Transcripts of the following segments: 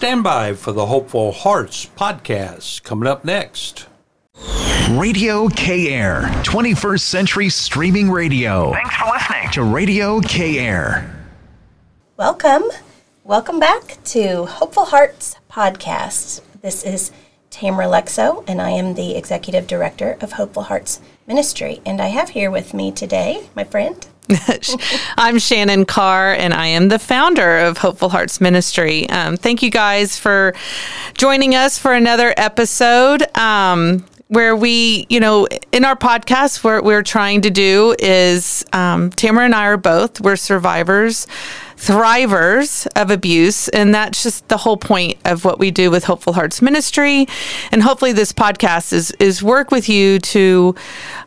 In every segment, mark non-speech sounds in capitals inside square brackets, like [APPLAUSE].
Stand by for the Hopeful Hearts podcast coming up next. Radio K Air, 21st century streaming radio. Thanks for listening to Radio K Air. Welcome. Welcome back to Hopeful Hearts podcast. This is Tamara Lexo, and I am the executive director of Hopeful Hearts Ministry. And I have here with me today my friend. [LAUGHS] I'm Shannon Carr, and I am the founder of Hopeful Hearts Ministry. Um, thank you guys for joining us for another episode. Um, where we, you know, in our podcast, what we're trying to do is um, Tamara and I are both, we're survivors, thrivers of abuse. And that's just the whole point of what we do with Hopeful Hearts Ministry. And hopefully, this podcast is, is work with you to,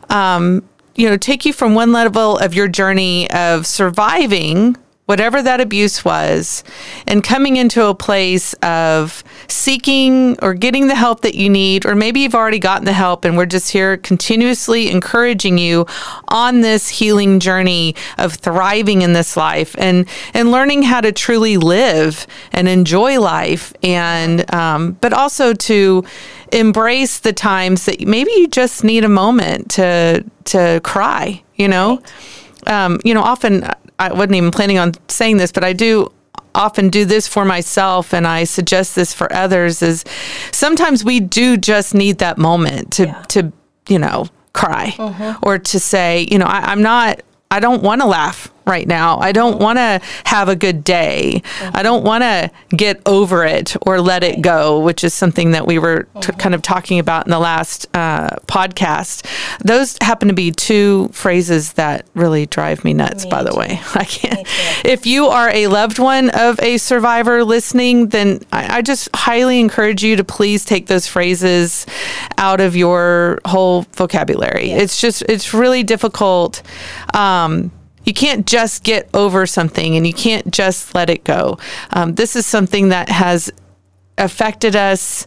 um, you know, take you from one level of your journey of surviving whatever that abuse was, and coming into a place of seeking or getting the help that you need, or maybe you've already gotten the help, and we're just here continuously encouraging you on this healing journey of thriving in this life and and learning how to truly live and enjoy life, and um, but also to embrace the times that maybe you just need a moment to to cry. You know. Um, you know, often I wasn't even planning on saying this, but I do often do this for myself and I suggest this for others is sometimes we do just need that moment to yeah. to you know cry mm-hmm. or to say you know I, I'm not I don't want to laugh right now. I don't want to have a good day. Mm-hmm. I don't want to get over it or let it go, which is something that we were t- mm-hmm. kind of talking about in the last uh, podcast. Those happen to be two phrases that really drive me nuts, me by the too. way. [LAUGHS] I can't. If you are a loved one of a survivor listening, then I, I just highly encourage you to please take those phrases out of your whole vocabulary. Yes. It's just, it's really difficult. Um, you can't just get over something and you can't just let it go. Um, this is something that has affected us,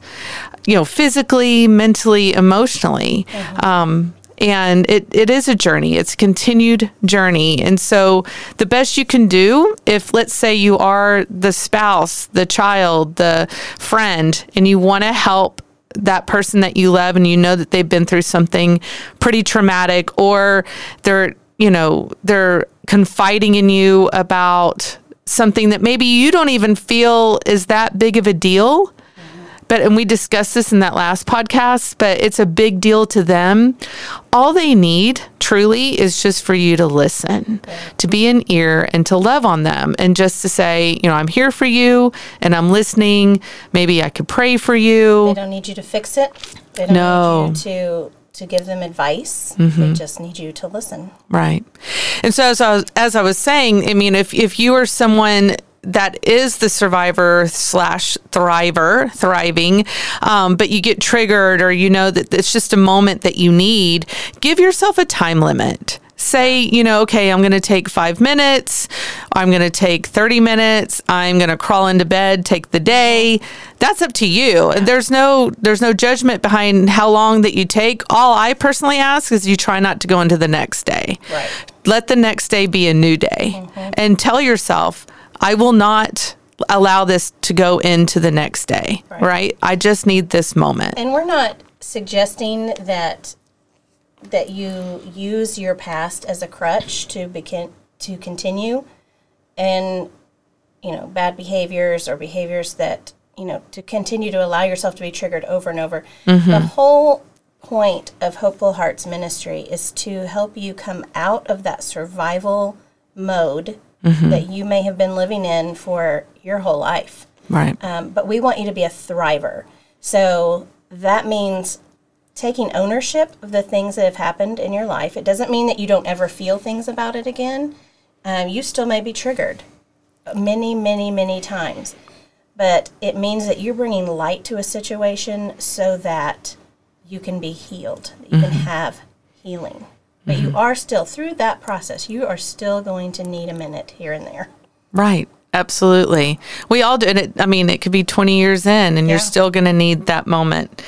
you know, physically, mentally, emotionally. Mm-hmm. Um, and it, it is a journey it's a continued journey and so the best you can do if let's say you are the spouse the child the friend and you want to help that person that you love and you know that they've been through something pretty traumatic or they're you know, they're confiding in you about something that maybe you don't even feel is that big of a deal. But, and we discussed this in that last podcast, but it's a big deal to them. All they need truly is just for you to listen, to be an ear and to love on them and just to say, you know, I'm here for you and I'm listening. Maybe I could pray for you. They don't need you to fix it. They don't no. need you to to give them advice. Mm-hmm. They just need you to listen. Right. And so as I was, as I was saying, I mean, if if you are someone that is the survivor slash thriver, thriving, um, but you get triggered or you know that it's just a moment that you need, give yourself a time limit say, you know, okay, I'm going to take five minutes, I'm going to take 30 minutes, I'm going to crawl into bed, take the day. That's up to you. And there's no there's no judgment behind how long that you take. All I personally ask is you try not to go into the next day. Right. Let the next day be a new day. Mm-hmm. And tell yourself, I will not allow this to go into the next day. Right. right? I just need this moment. And we're not suggesting that that you use your past as a crutch to begin to continue and you know bad behaviors or behaviors that you know to continue to allow yourself to be triggered over and over mm-hmm. the whole point of hopeful hearts ministry is to help you come out of that survival mode mm-hmm. that you may have been living in for your whole life right um, but we want you to be a thriver so that means taking ownership of the things that have happened in your life. It doesn't mean that you don't ever feel things about it again. Um, you still may be triggered many, many, many times. But it means that you're bringing light to a situation so that you can be healed, that you mm-hmm. can have healing. But mm-hmm. you are still, through that process, you are still going to need a minute here and there. Right. Absolutely. We all do. And it, I mean, it could be 20 years in and yeah. you're still going to need that moment.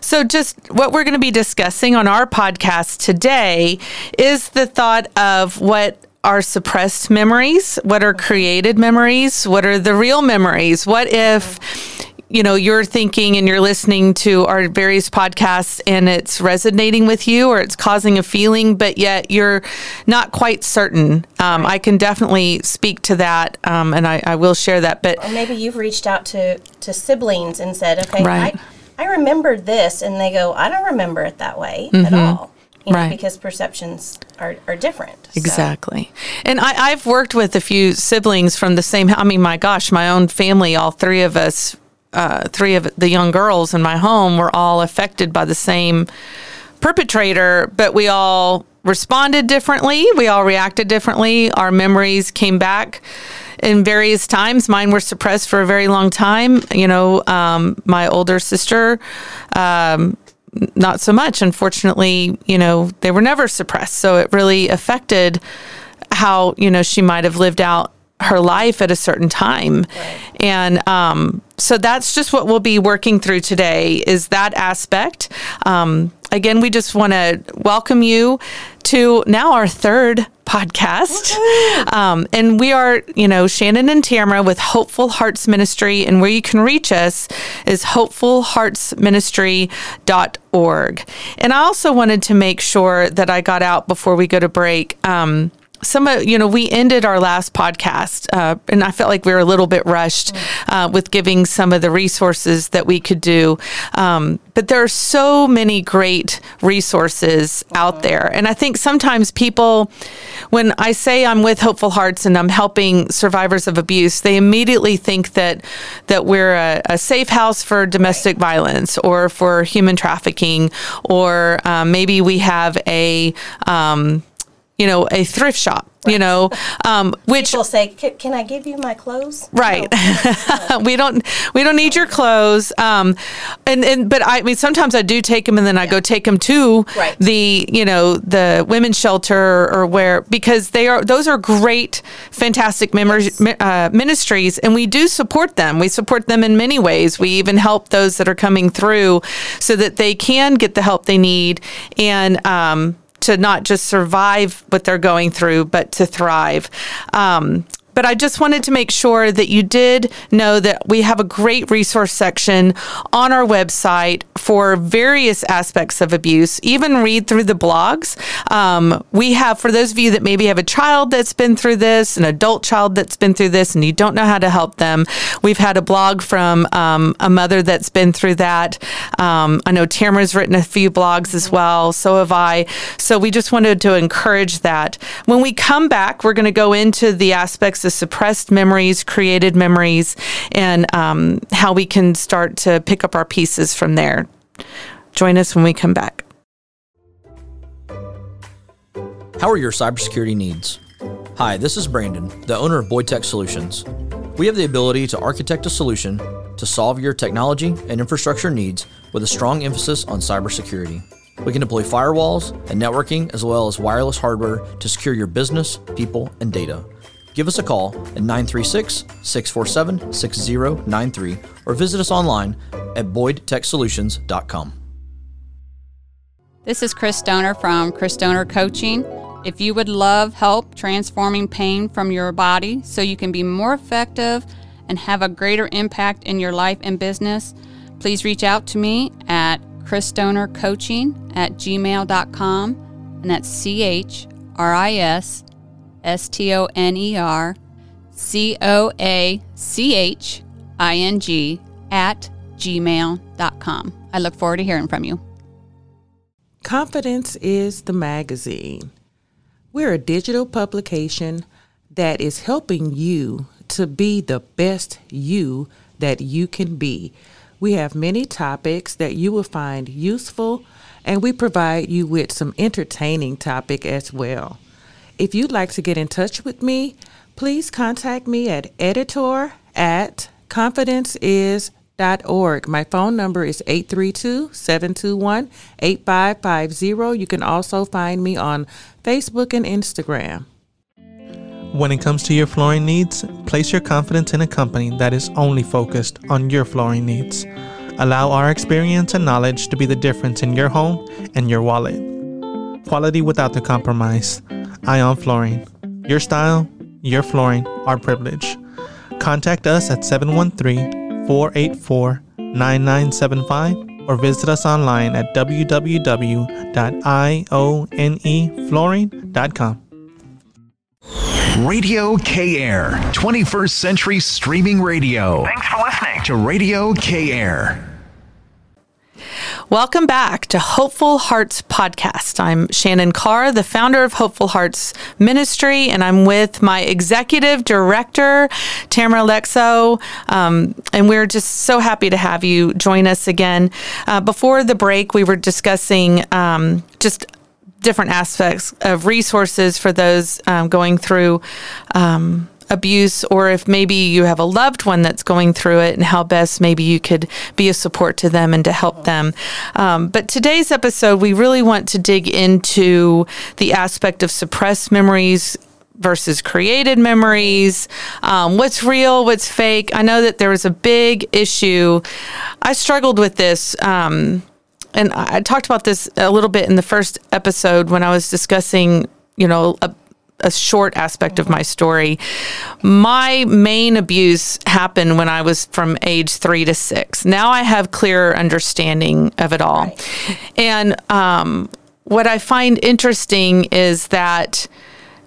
So, just what we're going to be discussing on our podcast today is the thought of what are suppressed memories, what are created memories, what are the real memories. What if you know you're thinking and you're listening to our various podcasts and it's resonating with you or it's causing a feeling but yet you're not quite certain um, i can definitely speak to that um, and I, I, will share that but or maybe you've reached out to to siblings and said okay right. I, I remembered this and they go i don't remember it that way mm-hmm. at all you know, right. because perceptions are, are different. Exactly. And I, I've worked with a few siblings from the same, I mean, my gosh, my own family, all three of us uh, three of the young girls in my home were all affected by the same perpetrator, but we all responded differently. We all reacted differently. Our memories came back in various times. Mine were suppressed for a very long time. You know, um, my older sister, um, not so much. Unfortunately, you know, they were never suppressed. So it really affected how, you know, she might have lived out her life at a certain time. Right. And um, so that's just what we'll be working through today is that aspect. Um, again, we just want to welcome you to now our third podcast. Um, and we are, you know, Shannon and Tamara with Hopeful Hearts Ministry. And where you can reach us is hopefulheartsministry.org. And I also wanted to make sure that I got out before we go to break. Um, some of you know we ended our last podcast uh, and i felt like we were a little bit rushed uh, with giving some of the resources that we could do. Um, but there are so many great resources out there. And i think sometimes people when i say i'm with hopeful hearts and i'm helping survivors of abuse they immediately think that that we're a, a safe house for domestic violence or for human trafficking or um, maybe we have a um, you know, a thrift shop, right. you know, um, [LAUGHS] which will say, "Can I give you my clothes?" Right. No. [LAUGHS] we don't. We don't need your clothes. Um, and and but I, I mean, sometimes I do take them, and then I yeah. go take them to right. the you know the women's shelter or where because they are those are great, fantastic members, yes. uh, ministries, and we do support them. We support them in many ways. We even help those that are coming through so that they can get the help they need and. Um, to not just survive what they're going through, but to thrive. Um, but I just wanted to make sure that you did know that we have a great resource section on our website for various aspects of abuse. Even read through the blogs. Um, we have, for those of you that maybe have a child that's been through this, an adult child that's been through this, and you don't know how to help them, we've had a blog from um, a mother that's been through that. Um, I know Tamara's written a few blogs as well. So have I. So we just wanted to encourage that. When we come back, we're going to go into the aspects of suppressed memories, created memories, and um, how we can start to pick up our pieces from there. Join us when we come back. How are your cybersecurity needs? Hi, this is Brandon, the owner of Boyd Tech Solutions. We have the ability to architect a solution to solve your technology and infrastructure needs with a strong emphasis on cybersecurity. We can deploy firewalls and networking as well as wireless hardware to secure your business, people, and data give us a call at 936 647 6093 or visit us online at boydtechsolutions.com. This is Chris Stoner from Chris Stoner Coaching. If you would love help transforming pain from your body so you can be more effective and have a greater impact in your life and business, please reach out to me at chrisstonercoaching at gmail.com and that's C H R I S S T O N E R C O A C H I N G at gmail.com. I look forward to hearing from you. Confidence is the magazine. We're a digital publication that is helping you to be the best you that you can be. We have many topics that you will find useful, and we provide you with some entertaining topic as well. If you'd like to get in touch with me, please contact me at editor at confidenceis.org. My phone number is 832 721 8550. You can also find me on Facebook and Instagram. When it comes to your flooring needs, place your confidence in a company that is only focused on your flooring needs. Allow our experience and knowledge to be the difference in your home and your wallet. Quality without the compromise. Ion Flooring. Your style, your flooring, our privilege. Contact us at 713 484 9975 or visit us online at www.ioneflooring.com. Radio K Air, 21st century streaming radio. Thanks for listening to Radio K Air. Welcome back to Hopeful Hearts Podcast. I'm Shannon Carr, the founder of Hopeful Hearts Ministry, and I'm with my executive director, Tamara Lexo. Um, and we're just so happy to have you join us again. Uh, before the break, we were discussing um, just different aspects of resources for those um, going through um, abuse or if maybe you have a loved one that's going through it and how best maybe you could be a support to them and to help them. Um, but today's episode, we really want to dig into the aspect of suppressed memories versus created memories, um, what's real, what's fake. I know that there was a big issue. I struggled with this. Um, and I talked about this a little bit in the first episode when I was discussing, you know, a, a short aspect of my story. My main abuse happened when I was from age three to six. Now I have clearer understanding of it all. And um, what I find interesting is that,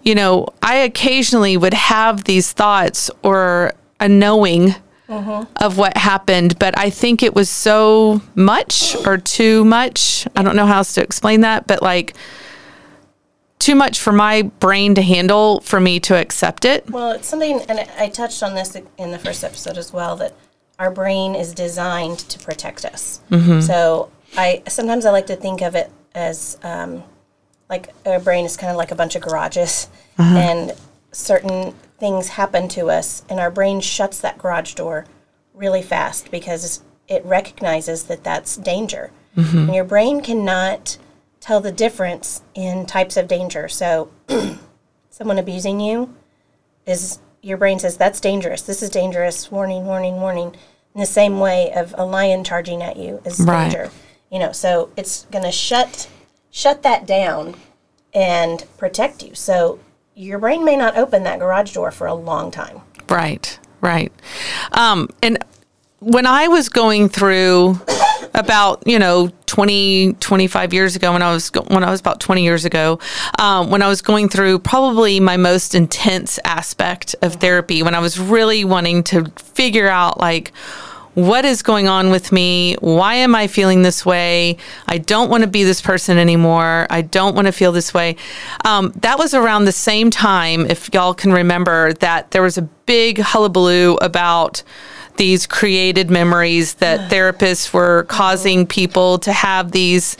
you know, I occasionally would have these thoughts or a knowing of what happened, but I think it was so much or too much. I don't know how else to explain that, but like too much for my brain to handle for me to accept it. Well, it's something, and I touched on this in the first episode as well, that our brain is designed to protect us. Mm-hmm. So I sometimes I like to think of it as um, like our brain is kind of like a bunch of garages, uh-huh. and certain things happen to us, and our brain shuts that garage door really fast because it recognizes that that's danger, and your brain cannot tell the difference in types of danger. So, [CLEARS THROAT] someone abusing you is your brain says that's dangerous. This is dangerous. Warning, warning, warning. In the same way of a lion charging at you is Right. danger. You know, so it's going to shut shut that down and protect you. So your brain may not open that garage door for a long time. Right, right. Um, and when I was going through about, you know, 20, 25 years ago, when I was, when I was about 20 years ago, um, when I was going through probably my most intense aspect of therapy, when I was really wanting to figure out like, what is going on with me? Why am I feeling this way? I don't want to be this person anymore. I don't want to feel this way. Um, that was around the same time, if y'all can remember, that there was a big hullabaloo about these created memories that [SIGHS] therapists were causing people to have these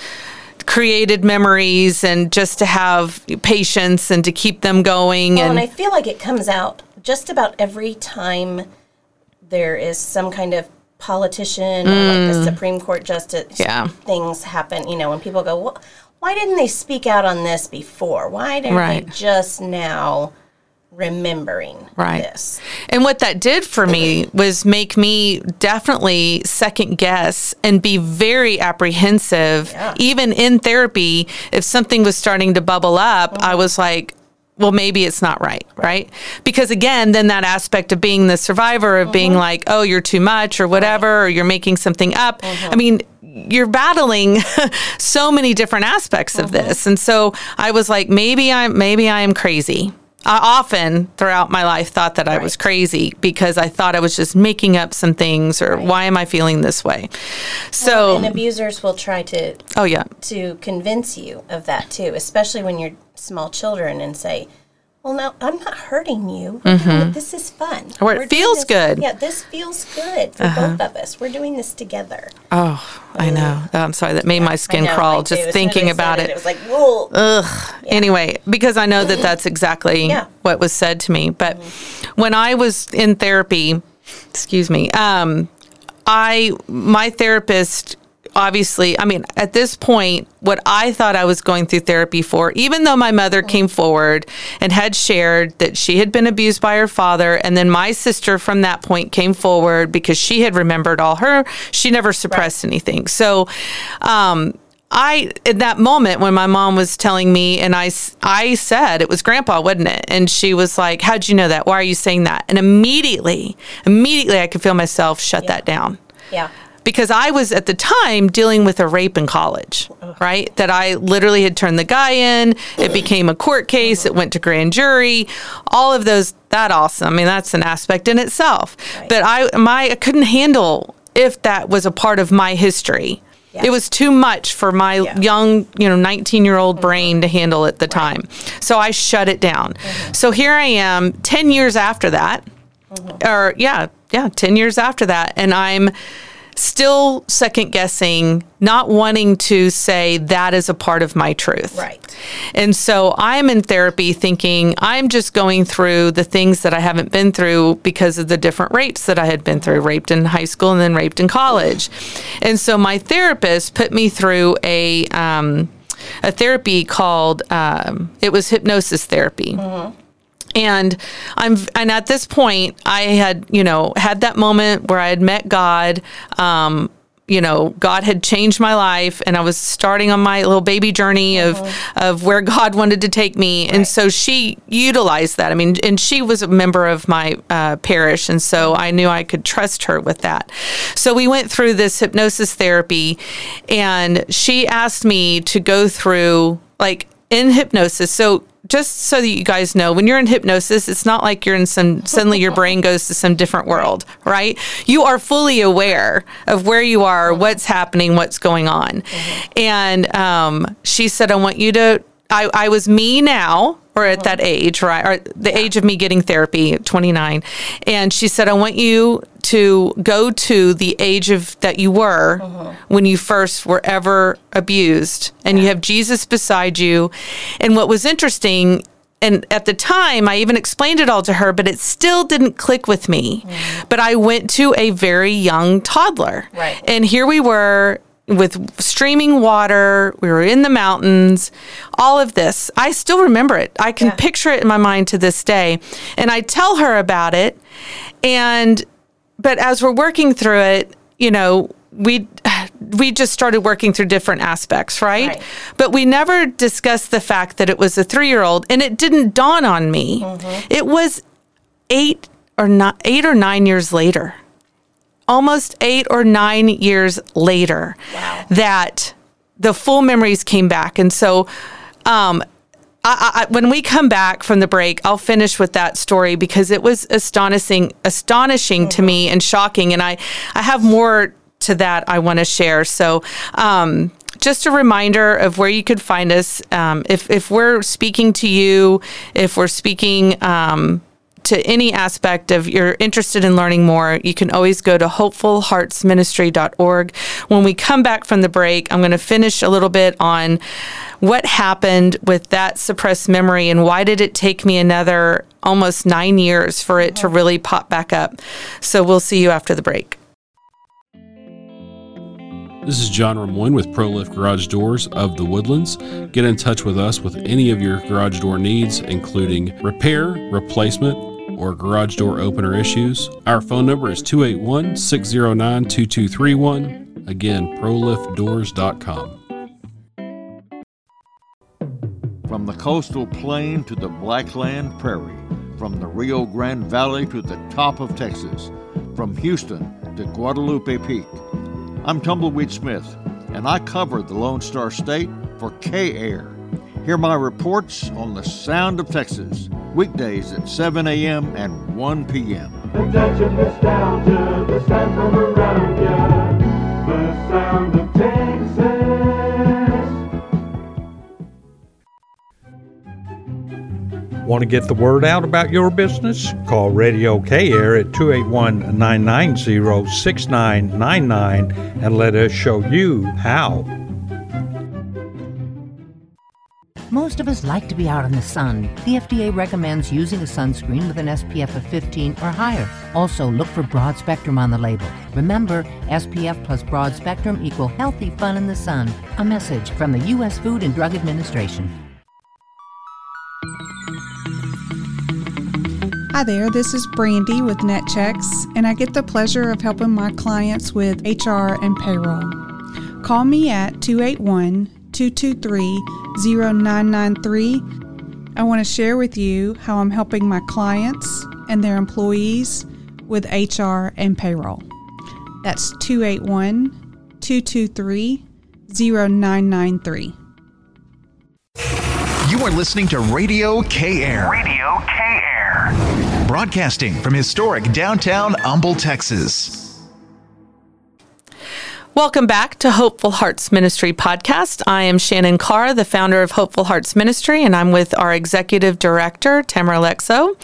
created memories and just to have patience and to keep them going Well, and, and I feel like it comes out just about every time there is some kind of politician or like the Supreme Court justice Mm. Yeah. things happen, you know, when people go, well, why didn't they speak out on this before? Why did Right. they just now remembering Right. this? And what that did for me was make me definitely second guess and be very apprehensive. Yeah. Even in therapy, if something was starting to bubble up, I was like, well, maybe it's not right, right? Because again, then that aspect of being the survivor, of being mm-hmm. like, oh, you're too much or whatever, or you're making something up. Mm-hmm. I mean, you're battling [LAUGHS] so many different aspects of mm-hmm. this. And so I was like, maybe I'm maybe I am crazy. I often throughout my life thought that I was crazy because I thought I was just making up some things or why am I feeling this way? So, and abusers will try to oh yeah. to convince you of that too, especially when you're small children and say, "Well, no, I'm not hurting you. Doing This is fun. Mm-hmm. Or it We're feels this- good. Uh-huh. Yeah, this feels good for both of us. We're doing this together." Oh, I know. Oh, I'm sorry. That made my skin know, crawl too. just As soon as thinking about it, it. Was like, "Whoa." Anyway, because I know that that's exactly Yeah. what was said to me. But when I was in therapy, excuse me, um, I my therapist obviously, I mean, at this point, what I thought I was going through therapy for, even though my mother came forward and had shared that she had been abused by her father, and then my sister from that point came forward because she had remembered all her, she never suppressed anything. So, um, I in that moment when my mom was telling me and I I said it was grandpa wasn't it? And she was like how'd you know that? Why are you saying that? And immediately immediately I could feel myself shut that down. Yeah. Because I was at the time dealing with a rape in college, right? That I literally had turned the guy in. It became a court case. It went to grand jury. All of those that awesome. I mean, that's an aspect in itself. But I my I couldn't handle if that was a part of my history. Yeah. It was too much for my young, you know, 19 year old mm-hmm. brain to handle at the time. So I shut it down. Mm-hmm. So here I am 10 years after that, mm-hmm. or yeah, yeah, 10 years after that. And I'm still second guessing, not wanting to say that is a part of my truth. Right. And so I'm in therapy thinking I'm just going through the things that I haven't been through because of the different rapes that I had been through raped in high school and then raped in college. And so my therapist put me through a, um, a therapy called, um, it was hypnosis therapy and i'm and at this point i had you know had that moment where i had met god um you know god had changed my life and i was starting on my little baby journey of of where god wanted to take me. And so she utilized that. I mean and she was a member of my uh, parish. And so i knew i could trust her with that. So we went through this hypnosis therapy and she asked me to go through like in hypnosis. So just so that you guys know, when you're in hypnosis, it's not like you're in some, suddenly your brain goes to some different world, right? You are fully aware of where you are, what's happening, what's going on. And um, she said, I want you to, I, I was me now, or at that age, right? Or the age of me getting therapy at 29. And she said, I want you to go to the age of that you were uh-huh. when you first were ever abused and you have Jesus beside you. And what was interesting and at the time I even explained it all to her, but it still didn't click with me. Mm. But I went to a very young toddler. Right. And here we were with streaming water, we were in the mountains, all of this. I still remember it. I can picture it in my mind to this day. And I tell her about it and but as we're working through it, you know, we we just started working through different aspects, right? Right. But we never discussed the fact that it was a 3-year-old and it didn't dawn on me. It was 8 or not 8 or 9 years later. Almost 8 or 9 years later that the full memories came back. And so um I, I, when we come back from the break, I'll finish with that story because it was astonishing, astonishing to me and shocking. And I, I have more to that I want to share. So, um, just a reminder of where you could find us. Um, if if we're speaking to you, if we're speaking. Um, to any aspect of you're interested in learning more, you can always go to hopefulheartsministry.org. When we come back from the break, I'm going to finish a little bit on what happened with that suppressed memory and why did it take me another almost nine years for it to really pop back up. So we'll see you after the break. This is John Ramoyne with ProLift Garage Doors of the Woodlands. Get in touch with us with any of your garage door needs, including repair, replacement, or garage door opener issues. Our phone number is 281 609 2231. Again, proliftdoors.com. From the coastal plain to the Blackland Prairie, from the Rio Grande Valley to the top of Texas, from Houston to Guadalupe Peak. I'm Tumbleweed Smith, and I cover the Lone Star State for K Air. Hear my reports on the sound of Texas, weekdays at 7 a.m. and 1 p.m. The nostalgia, the sound from around ya, the sound of Texas. Want to get the word out about your business? Call Radio K Air at 281 990 6999 and let us show you how. Most of us like to be out in the sun. The FDA recommends using a sunscreen with an SPF of 15 or higher. Also, look for broad spectrum on the label. Remember, SPF plus broad spectrum equal healthy fun in the sun. A message from the U.S. Food and Drug Administration. Hi there, this is Brandy with Netchex, and I get the pleasure of helping my clients with HR and payroll. Call me at 281 223 0993. I want to share with you how I'm helping my clients and their employees with HR and payroll. That's 281 223 0993. You are listening to Radio K Air. Radio K Air. Broadcasting from historic downtown Humble, Texas. Welcome back to Hopeful Hearts Ministry podcast. I am Shannon Carr, the founder of Hopeful Hearts Ministry, and I'm with our executive director, Tamara Lexo.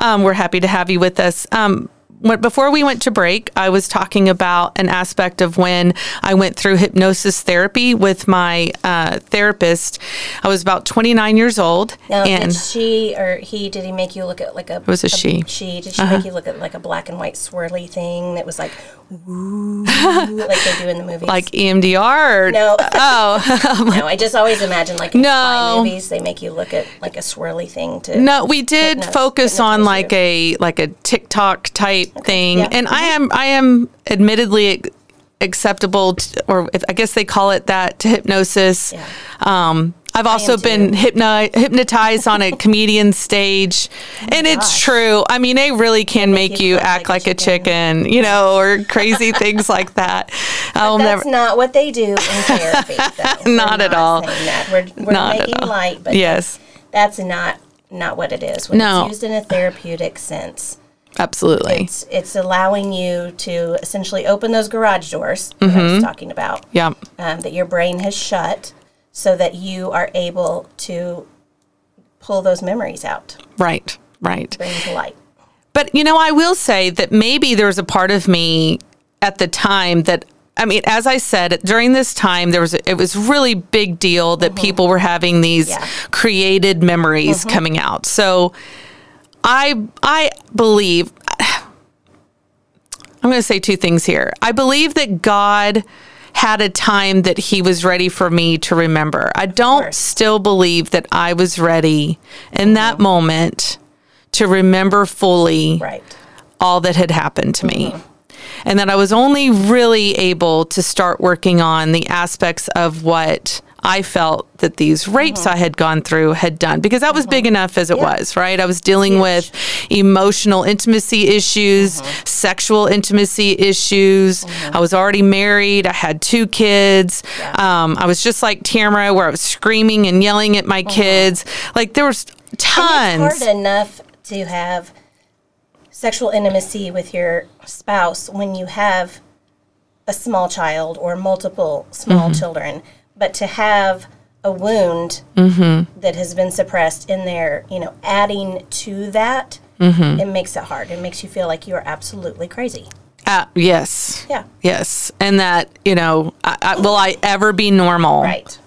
Um, we're happy to have you with us. Um, before we went to break, I was talking about an aspect of when I went through hypnosis therapy with my uh, therapist. I was about 29 years old, Now, and did she or he? Did he make you look at like a? It was a she. She did she Uh-huh. make you look at like a black and white swirly thing that was like, ooh, like they do in the movies? like EMDR. Or, No. Oh. [LAUGHS] [LAUGHS] no, I just always imagine like in No. movies they make you look at like a swirly thing to. No, we did focus on like a like a TikTok type thing, and I am I am admittedly acceptable, t or if, I guess they call it that to hypnosis. Um, I've also been hypno- hypnotized on a [LAUGHS] comedian stage, and it's true. I mean, they really can make you act like a chicken, you know, or crazy [LAUGHS] things like that. I'll That's never. not what they do in [LAUGHS] therapy. Though. Not We're at all. We're, we're Not at making all. light, but Yes. that's not not what it is. When No. it's used in a therapeutic sense. Absolutely. It's it's allowing you to essentially open those garage doors that I was Mhm. talking about. Yeah. Um, that your brain has shut, so that you are able to pull those memories out, Right. Right. bring to light. But you know, I will say that maybe there was a part of me at the time that I mean, as I said, during this time there was a, it was really big deal that people were having these created memories coming out. So I I believe I'm going to say two things here. I believe that God had a time that he was ready for me to remember. I don't still believe that I was ready in that mm-hmm. moment to remember fully Right. all that had happened to me. Mm-hmm. And that I was only really able to start working on the aspects of what I felt that these rapes mm-hmm. I had gone through had done because that was big mm-hmm. enough as it was, right? I was dealing with emotional intimacy issues, mm-hmm. sexual intimacy issues. I was already married. I had two kids. Um, I was just like Tamara, where I was screaming and yelling at my kids. Like there was tons. And it's hard enough to have sexual intimacy with your spouse when you have a small child or multiple small Mhm. children, but to have a wound Mhm. that has been suppressed in there, you know, adding to that, Mhm. it makes it hard. It makes you feel like you're absolutely crazy. Uh, yes. Yeah. Yes. And that, you know, I, I, will I ever be normal? Right.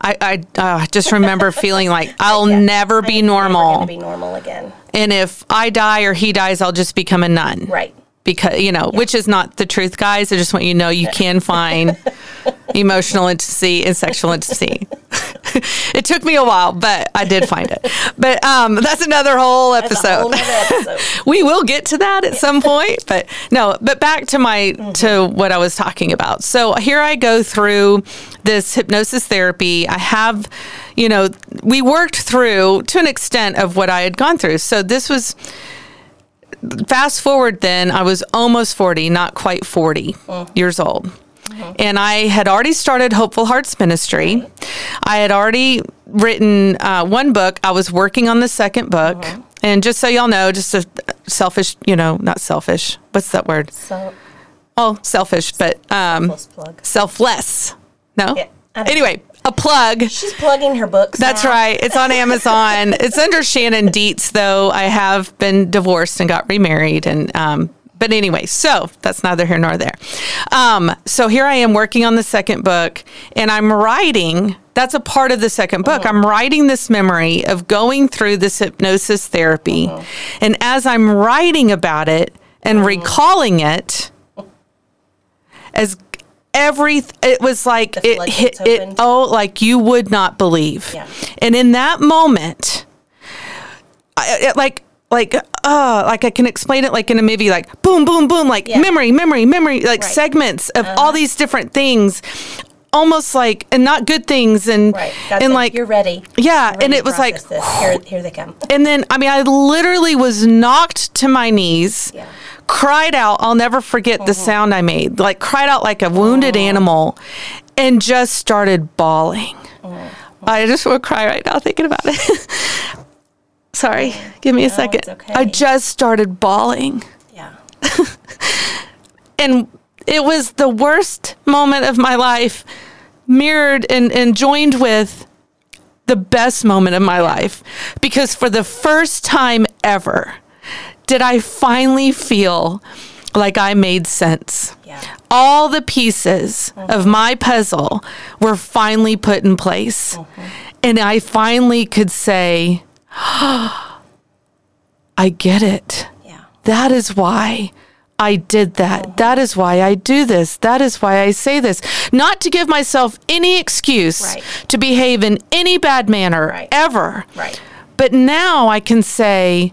I, I uh, just remember [LAUGHS] feeling like I'll never be normal. Never be normal again. and if I die or he dies, I'll just become a nun. Right. Because, you know, which is not the truth, guys. I just want you to know you can find [LAUGHS] emotional intimacy and sexual intimacy. [LAUGHS] it took me a while, but I did find it. But um, that's another whole episode. whole episode. [LAUGHS] we will get to that at some point but no but back to my Mm-hmm. to what i was talking about so here i go through this hypnosis therapy i have you know we worked through to an extent of what i had gone through so this was fast forward then i was almost 40 not quite 40 years old and I had already started Hopeful Hearts Ministry. I had already written uh, one book. I was working on the second book. And just so y'all know, just a selfish, you know, not selfish. What's that word? So, Oh, selfish, but um, Selfless. No. Yeah, anyway, a plug. She's plugging her books. That's now. right. It's on Amazon. [LAUGHS] it's under Shannon Dietz, though. I have been divorced and got remarried, and um, but anyway, so that's neither here nor there. Um, so here I am working on the second book, and I'm writing. That's a part of the second book. I'm writing this memory of going through this hypnosis therapy, and as I'm writing about it and recalling it, as every it was like it hit it oh like you would not believe Yeah. and in that moment I, it, like like uh like i can explain it like in a movie like boom boom boom like memory memory memory like segments of all these different things almost like and not good things and Right. And like, like you're ready. yeah Ready and it was like here, here they come. [LAUGHS] and then I mean I literally was knocked to my knees Yeah. Cried out I'll never forget the oh. sound I made. Like cried out like a wounded oh. animal and just started bawling. Oh. I just want to cry right now thinking about it. [LAUGHS] Sorry give me a No, second. okay. I just started bawling. Yeah. [LAUGHS] and it was the worst moment of my life mirrored and, and joined with the best moment of my life. Because for the first time ever did i finally feel like i made sense Yeah. all the pieces of mm-hmm. my puzzle were finally put in place mm-hmm. and i finally could say [GASPS] i get it Yeah. that is why I did that. Mm-hmm. That is why I do this. That is why I say this. Not to give myself any excuse Right. to behave in any bad manner Right. ever. Right. But now I can say,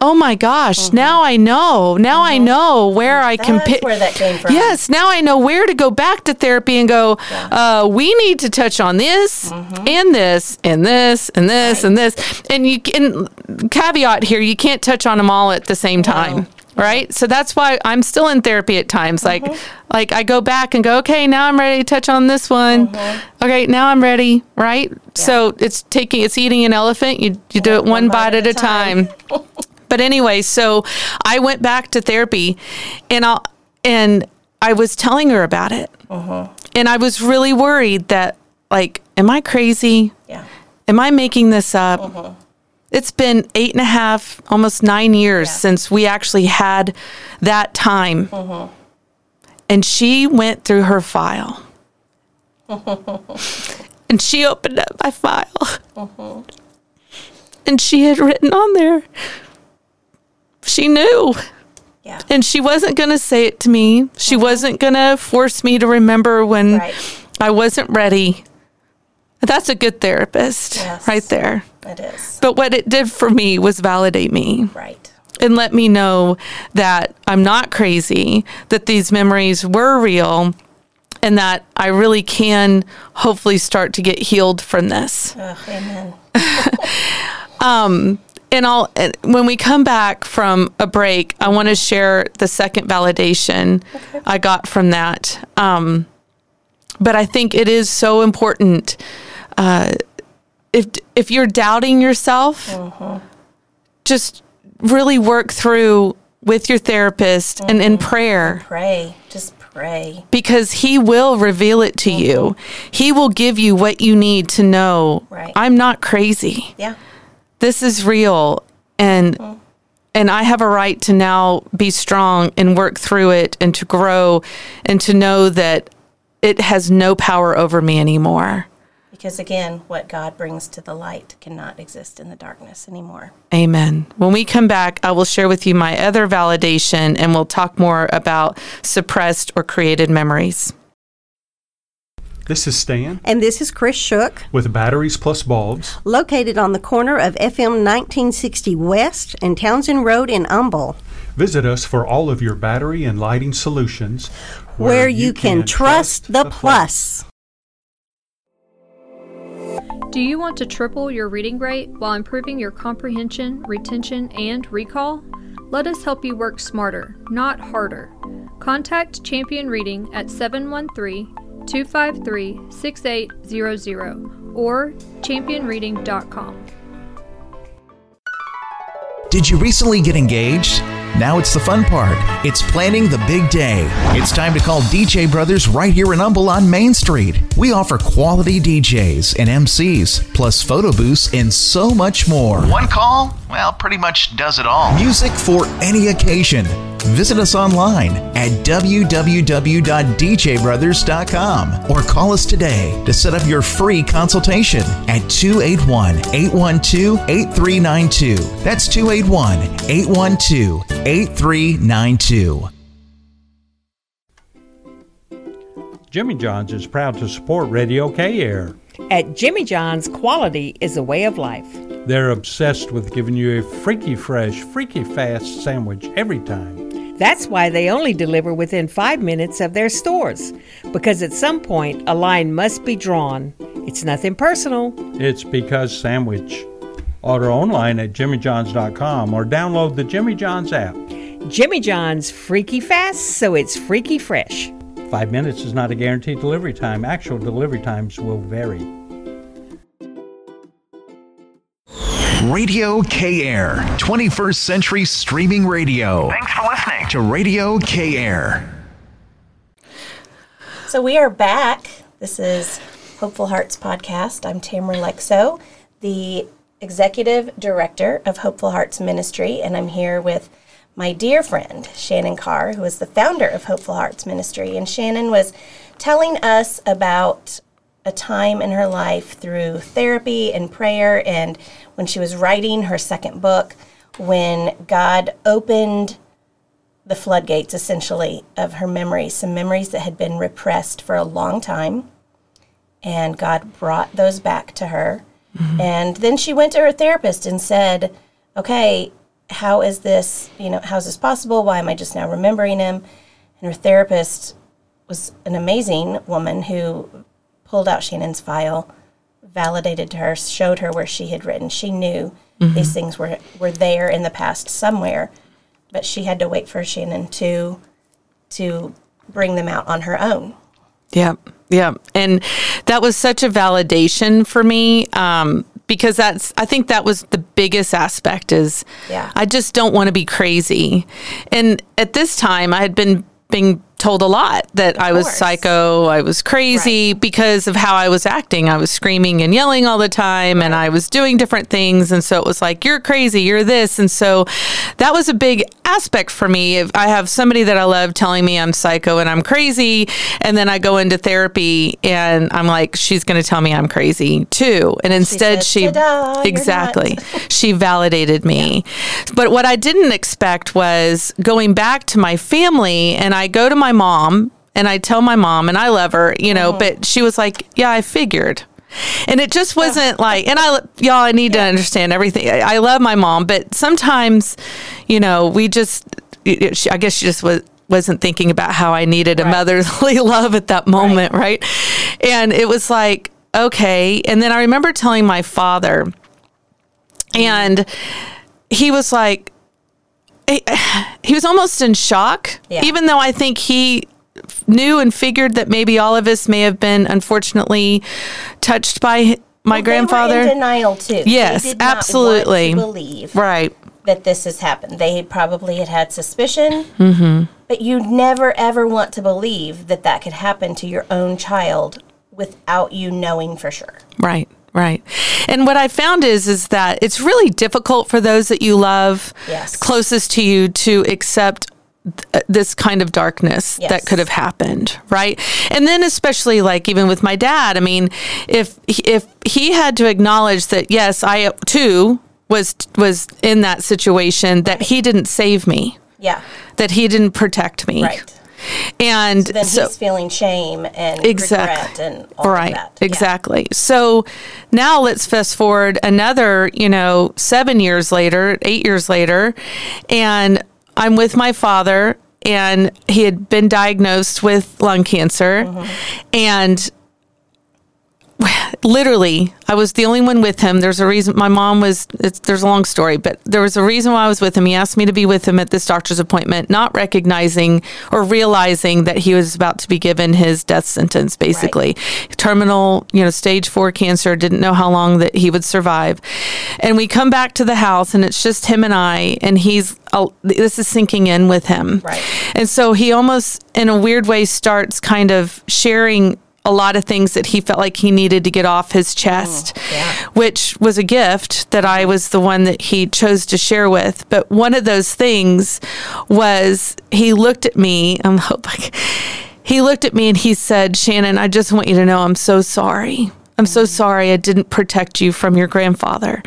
oh my gosh, Mm-hmm. now I know. Now I know where I can pick. where that came from. Yes, now I know where to go back to therapy and go, uh, we need to touch on this Mm-hmm. and this and this and this and this. And you can, caveat here, you can't touch on them all at the same time. Right. So that's why I'm still in therapy at times. Like, Mm-hmm. like I go back and go, okay, now I'm ready to touch on this one. Mm-hmm. Okay, now I'm ready. Right. So it's taking, it's eating an elephant. You, you do it one, bite, at a time. [LAUGHS] But anyway, so I went back to therapy and I and I was telling her about it. Uh-huh. And I was really worried that like, am I crazy? Yeah. Am I making this up? Uh-huh. It's been eight and a half, almost nine years since we actually had that time. Uh-huh. And she went through her file. [LAUGHS] and she opened up my file. And she had written on there, she knew. Yeah. And she wasn't going to say it to me. She uh-huh. wasn't going to force me to remember when Right. I wasn't ready. That's a good therapist Yes. right there. It is. But what it did for me was validate me Right. and let me know that I'm not crazy, that these memories were real, and that I really can hopefully start to get healed from this. Oh, amen. [LAUGHS] [LAUGHS] Um, And I'll and when we come back from a break, I want to share the second validation I got from that. Um, but I think it is so important. Uh, if if you're doubting yourself, just really work through with your therapist and in prayer Pray. Just pray. because he will reveal it to you. He will give you what you need to know. Right. I'm not crazy Yeah. This is real and and I have a right to now be strong and work through it and to grow and to know that it has no power over me anymore. Because again, what God brings to the light cannot exist in the darkness anymore. Amen. When we come back, I will share with you my other validation and we'll talk more about suppressed or created memories. This is Stan And this is Chris Shook, with Batteries Plus Bulbs. located on the corner of FM 1960 West and Townsend Road in Humble, Visit us for all of your battery and lighting solutions where, you can, trust the plus. Do you want to triple your reading rate while improving your comprehension, retention, and recall? Let us help you work smarter, not harder. Contact Champion Reading at 713 253 6800 or championreading.com. Did you recently get engaged? Now it's the fun part. It's planning the big day. It's time to call DJ Brothers right here in Humble on Main Street. We offer quality DJs and MCs, plus photo booths and so much more. One call? Well, pretty much does it all. Music for any occasion. Visit us online at www.djbrothers.com or call us today to set up your free consultation at 281 812 8392. That's 281 812 8392. Jimmy John's is proud to support Radio K Air. At Jimmy John's, quality is a way of life. They're obsessed with giving you a freaky fresh, freaky fast sandwich every time. That's why they only deliver within five minutes of their stores. Because at some point, a line must be drawn. It's nothing personal. It's because sandwich. Order online at jimmyjohns.com or download the Jimmy John's app. Jimmy John's freaky fast, so it's freaky fresh. Five minutes is not a guaranteed delivery time. Actual delivery times will vary. Radio K Air, 21st century streaming radio. Thanks for listening to Radio K Air. So we are back. This is Hopeful Hearts Podcast. I'm Tamara Lexo, the executive director of Hopeful Hearts Ministry, and I'm here with my dear friend Shannon Carr, who is the founder of Hopeful Hearts Ministry. And Shannon was telling us about a time in her life through therapy and prayer, and when she was writing her second book, when God opened the floodgates essentially of her memories, some memories that had been repressed for a long time. And God brought those back to her. And then she went to her therapist and said, Okay, how is this, you know, how's this possible? Why am I just now remembering him? And her therapist was an amazing woman who pulled out Shannon's file, validated to her, showed her where she had written. She knew Mhm. these things were, were there in the past somewhere, but she had to wait for Shannon to to bring them out on her own. Yeah, yeah, and that was such a validation for me um, because that's I think that was the biggest aspect is Yeah. I just don't want to be crazy, and at this time I had been being told a lot that I was psycho, I was crazy because of how I was acting. I was screaming and yelling all the time and I was doing different things and so it was like you're crazy, you're this and so that was a big aspect for me. If I have somebody that I love telling me I'm psycho and I'm crazy and then I go into therapy and I'm like she's going to tell me I'm crazy too. And instead she "Ta-da, you're exactly [LAUGHS] she validated me. But what I didn't expect was going back to my family and I go to my mom and I tell my mom and I love her, you know, but mm-hmm. she was like, "Yeah, I figured." And it just wasn't like, and I, y'all, I need to understand everything. I, I love my mom, but sometimes, you know, we just, it- she- I guess she just was, wasn't thinking about how I needed a motherly [LAUGHS] love at that moment, right? And it was like, okay. And then I remember telling my father, and he was like, he, [SIGHS] he was almost in shock, Yeah. even though I think he knew and figured that maybe all of us may have been unfortunately touched by my Well, grandfather. Denial too. Yes, They did not absolutely. Believe Right. that this has happened. They probably had had suspicion, Mm-hmm. but you never ever want to believe that that could happen to your own child without you knowing for sure. Right, right. And what I found is is that it's really difficult for those that you love Yes. closest to you to accept th- uh, this kind of darkness that could have happened, right? And then especially like even with my dad, I mean, if if he had to acknowledge that yes, I too was was in that situation that he didn't save me, Yeah. that he didn't protect me. Right. And Then so he's feeling shame and Exactly. regret and all right of that. exactly so now let's fast forward another you know seven years later eight years later and i'm with my father and he had been diagnosed with lung cancer mm-hmm. and [LAUGHS] literally i was the only one with him. There's a reason my mom was it's, there's a long story but there was a reason why i was with him. He asked me to be with him at this doctor's appointment not recognizing or realizing that he was about to be given his death sentence basically. Terminal you know stage four cancer didn't know how long that he would survive. And we come back to the house and it's just him and i and he's uh, this is sinking in with him. Right. and so he almost in a weird way starts kind of sharing a lot of things that he felt like he needed to get off his oh, chest, which was a gift that I was the one that he chose to share with. But one of those things was he looked at me. Um, [LAUGHS] I'm hoping he looked at me and he said, "Shannon, I just want you to know I'm so sorry." I'm so mm. sorry I didn't protect you from your grandfather.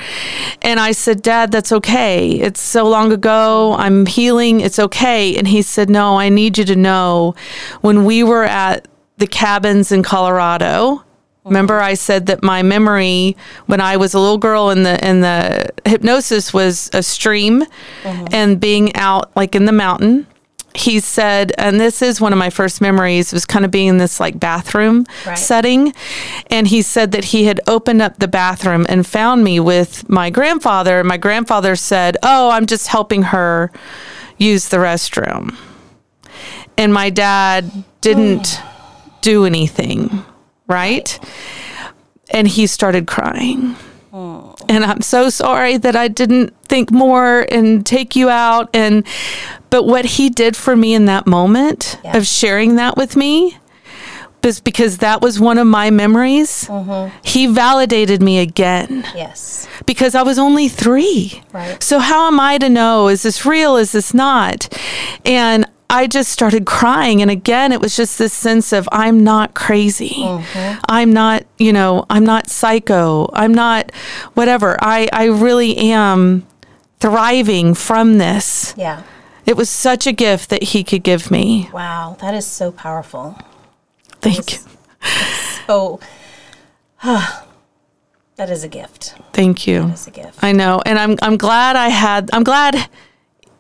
And I said, Dad, that's okay. It's so long ago. I'm healing. It's okay. And he said, No, I need you to know when we were at the cabins in Colorado. Remember, I said that my memory when I was a little girl in the in the hypnosis was a stream uh-huh. and being out like in the mountain he said, and this is one of my first memories, was kind of being in this like bathroom Right. setting. And he said that he had opened up the bathroom and found me with my grandfather. And my grandfather said, Oh, I'm just helping her use the restroom. And my dad didn't oh. Do anything, right? And he started crying. And I'm so sorry that I didn't think more and take you out and but what he did for me in that moment of sharing that with me was because that was one of my memories. Mm-hmm. He validated me again Yes. because I was only three. Right. So how am I to know? Is this real? Is this not? And I just started crying. And again, it was just this sense of I'm not crazy. Mm-hmm. I'm not, you know, I'm not psycho. I'm not whatever. I, I really am thriving from this. Yeah. It was such a gift that he could give me. Wow, that is so powerful. Thank you. [LAUGHS] So, [SIGHS] that is a gift. Thank you. That is a gift. I know, and I'm I'm glad I had. I'm glad.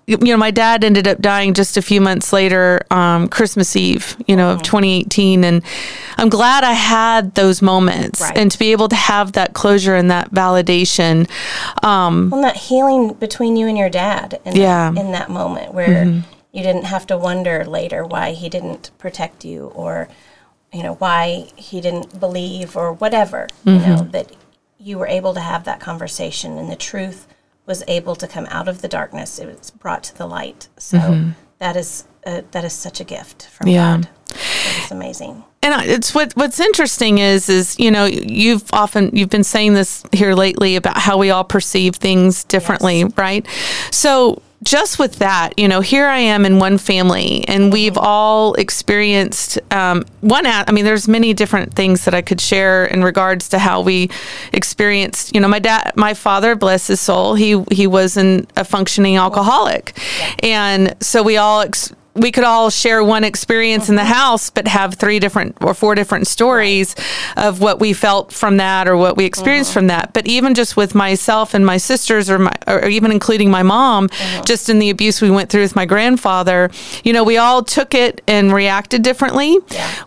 You know, my dad ended up dying just a few months later, um, Christmas Eve, you know, of 2018, and I'm glad I had those moments Right. and to be able to have that closure and that validation. Um, Well, that healing between you and your dad in, Yeah. in that moment where Mhm. you didn't have to wonder later why he didn't protect you or, you know, why he didn't believe or whatever, you know, that you were able to have that conversation and the truth was able to come out of the darkness. It was brought to the light. So Mhm. that is uh, that is such a gift from Yeah. God. Is amazing. and it's what what's interesting is is you know you've often you've been saying this here lately about how we all perceive things differently right so just with that you know here i am in one family and we've all experienced um, one i mean there's many different things that i could share in regards to how we experienced you know my dad my father bless his soul he he wasn't a functioning alcoholic. And so we all ex- we could all share one experience in the uh-huh. house, but have three different or four different stories of what we felt from that or what we experienced uh-huh. from that. But even just with myself and my sisters, or my, or even including my mom, uh-huh. just in the abuse we went through with my grandfather, you know, we all took it and reacted differently.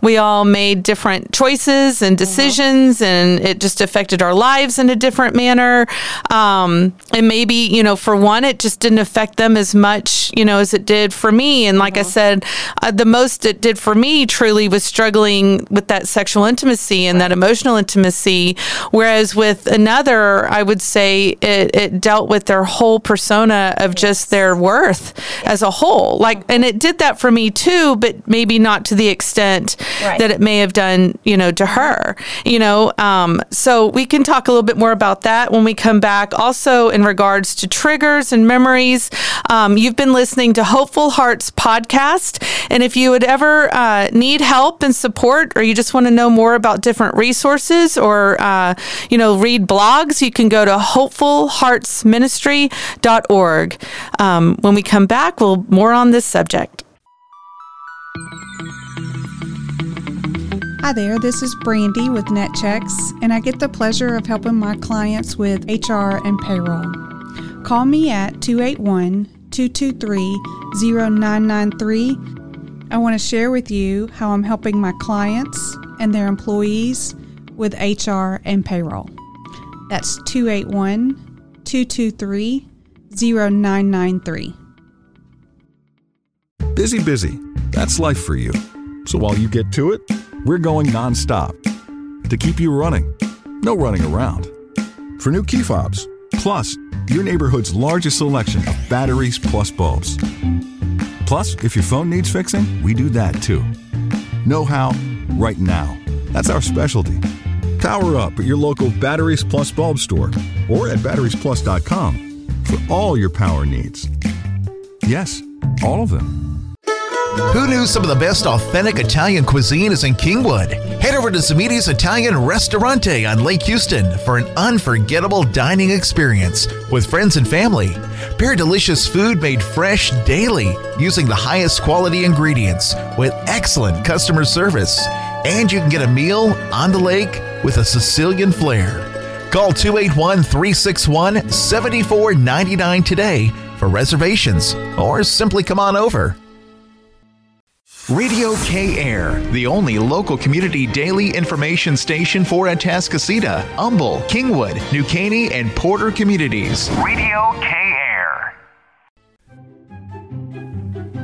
We all made different choices and decisions, and it just affected our lives in a different manner. Um, and maybe, you know, for one, it just didn't affect them as much, you know, as it did for me. And like I said, uh, the most it did for me truly was struggling with that sexual intimacy and that emotional intimacy. Whereas with another, I would say it, it dealt with their whole persona of just their worth as a whole. Like, and it did that for me too, but maybe not to the extent Right. that it may have done, you know, to her, you know. Um, so we can talk a little bit more about that when we come back. Also, in regards to triggers and memories, um, you've been listening to Hopeful Hearts podcast. And if you would ever uh, need help and support, or you just want to know more about different resources or, uh, you know, read blogs, you can go to hopefulheartsministry.org. Um, when we come back, we'll more on this subject. Hi there, this is Brandy with Netchex, and I get the pleasure of helping my clients with HR and payroll. Call me at 281 223 0993. I want to share with you how I'm helping my clients and their employees with HR and payroll. That's 281 223 0993. Busy, busy. That's life for you. So while you get to it, we're going nonstop to keep you running. No running around. For new key fobs, plus your neighborhood's largest selection of batteries plus bulbs. Plus, if your phone needs fixing, we do that too. Know how? Right now. That's our specialty. Power up at your local Batteries Plus bulb store or at batteriesplus.com for all your power needs. Yes, all of them. Who knew some of the best authentic Italian cuisine is in Kingwood? Head over to Zamiti's Italian Restaurante on Lake Houston for an unforgettable dining experience with friends and family. Pair delicious food made fresh daily using the highest quality ingredients with excellent customer service. And you can get a meal on the lake with a Sicilian flair. Call 281 361 7499 today for reservations or simply come on over. Radio K Air, the only local community daily information station for Atascocita, Humble, Kingwood, New Caney, and Porter communities. Radio K Air.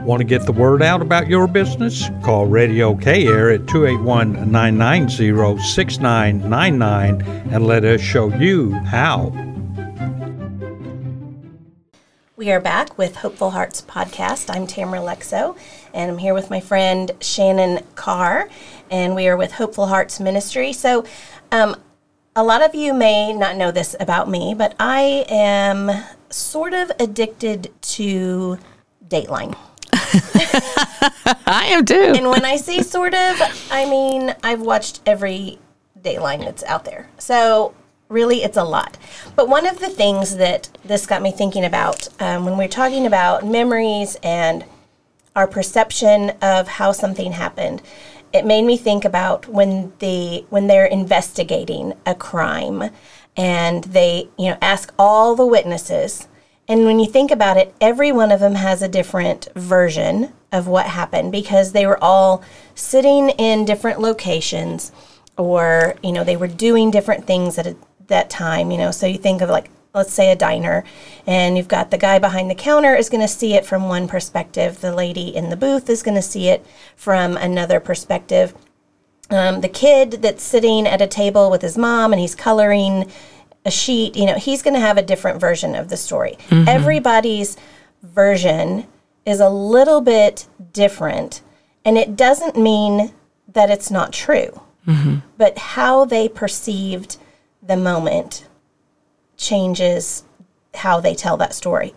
Want to get the word out about your business? Call Radio K Air at 281 990 6999 and let us show you how. We are back with Hopeful Hearts podcast. I'm Tamara Lexo, and I'm here with my friend Shannon Carr, and we are with Hopeful Hearts Ministry. So, um, a lot of you may not know this about me, but I am sort of addicted to Dateline. [LAUGHS] I am too. And when I say sort of, I mean I've watched every Dateline that's out there. So really, it's a lot. But one of the things that this got me thinking about um, when we're talking about memories and our perception of how something happened, it made me think about when the when they're investigating a crime and they you know ask all the witnesses. And when you think about it every one of them has a different version of what happened because they were all sitting in different locations or you know they were doing different things at a, that time you know. So you think of like let's say a diner and you've got the guy behind the counter is going to see it from one perspective. The lady in the booth is going to see it from another perspective. Um, the kid that's sitting at a table with his mom and he's coloring a sheet you know he's going to have a different version of the story. Mhm. everybody's version is a little bit different and it doesn't mean that it's not true but how they perceived the moment changes how they tell that story.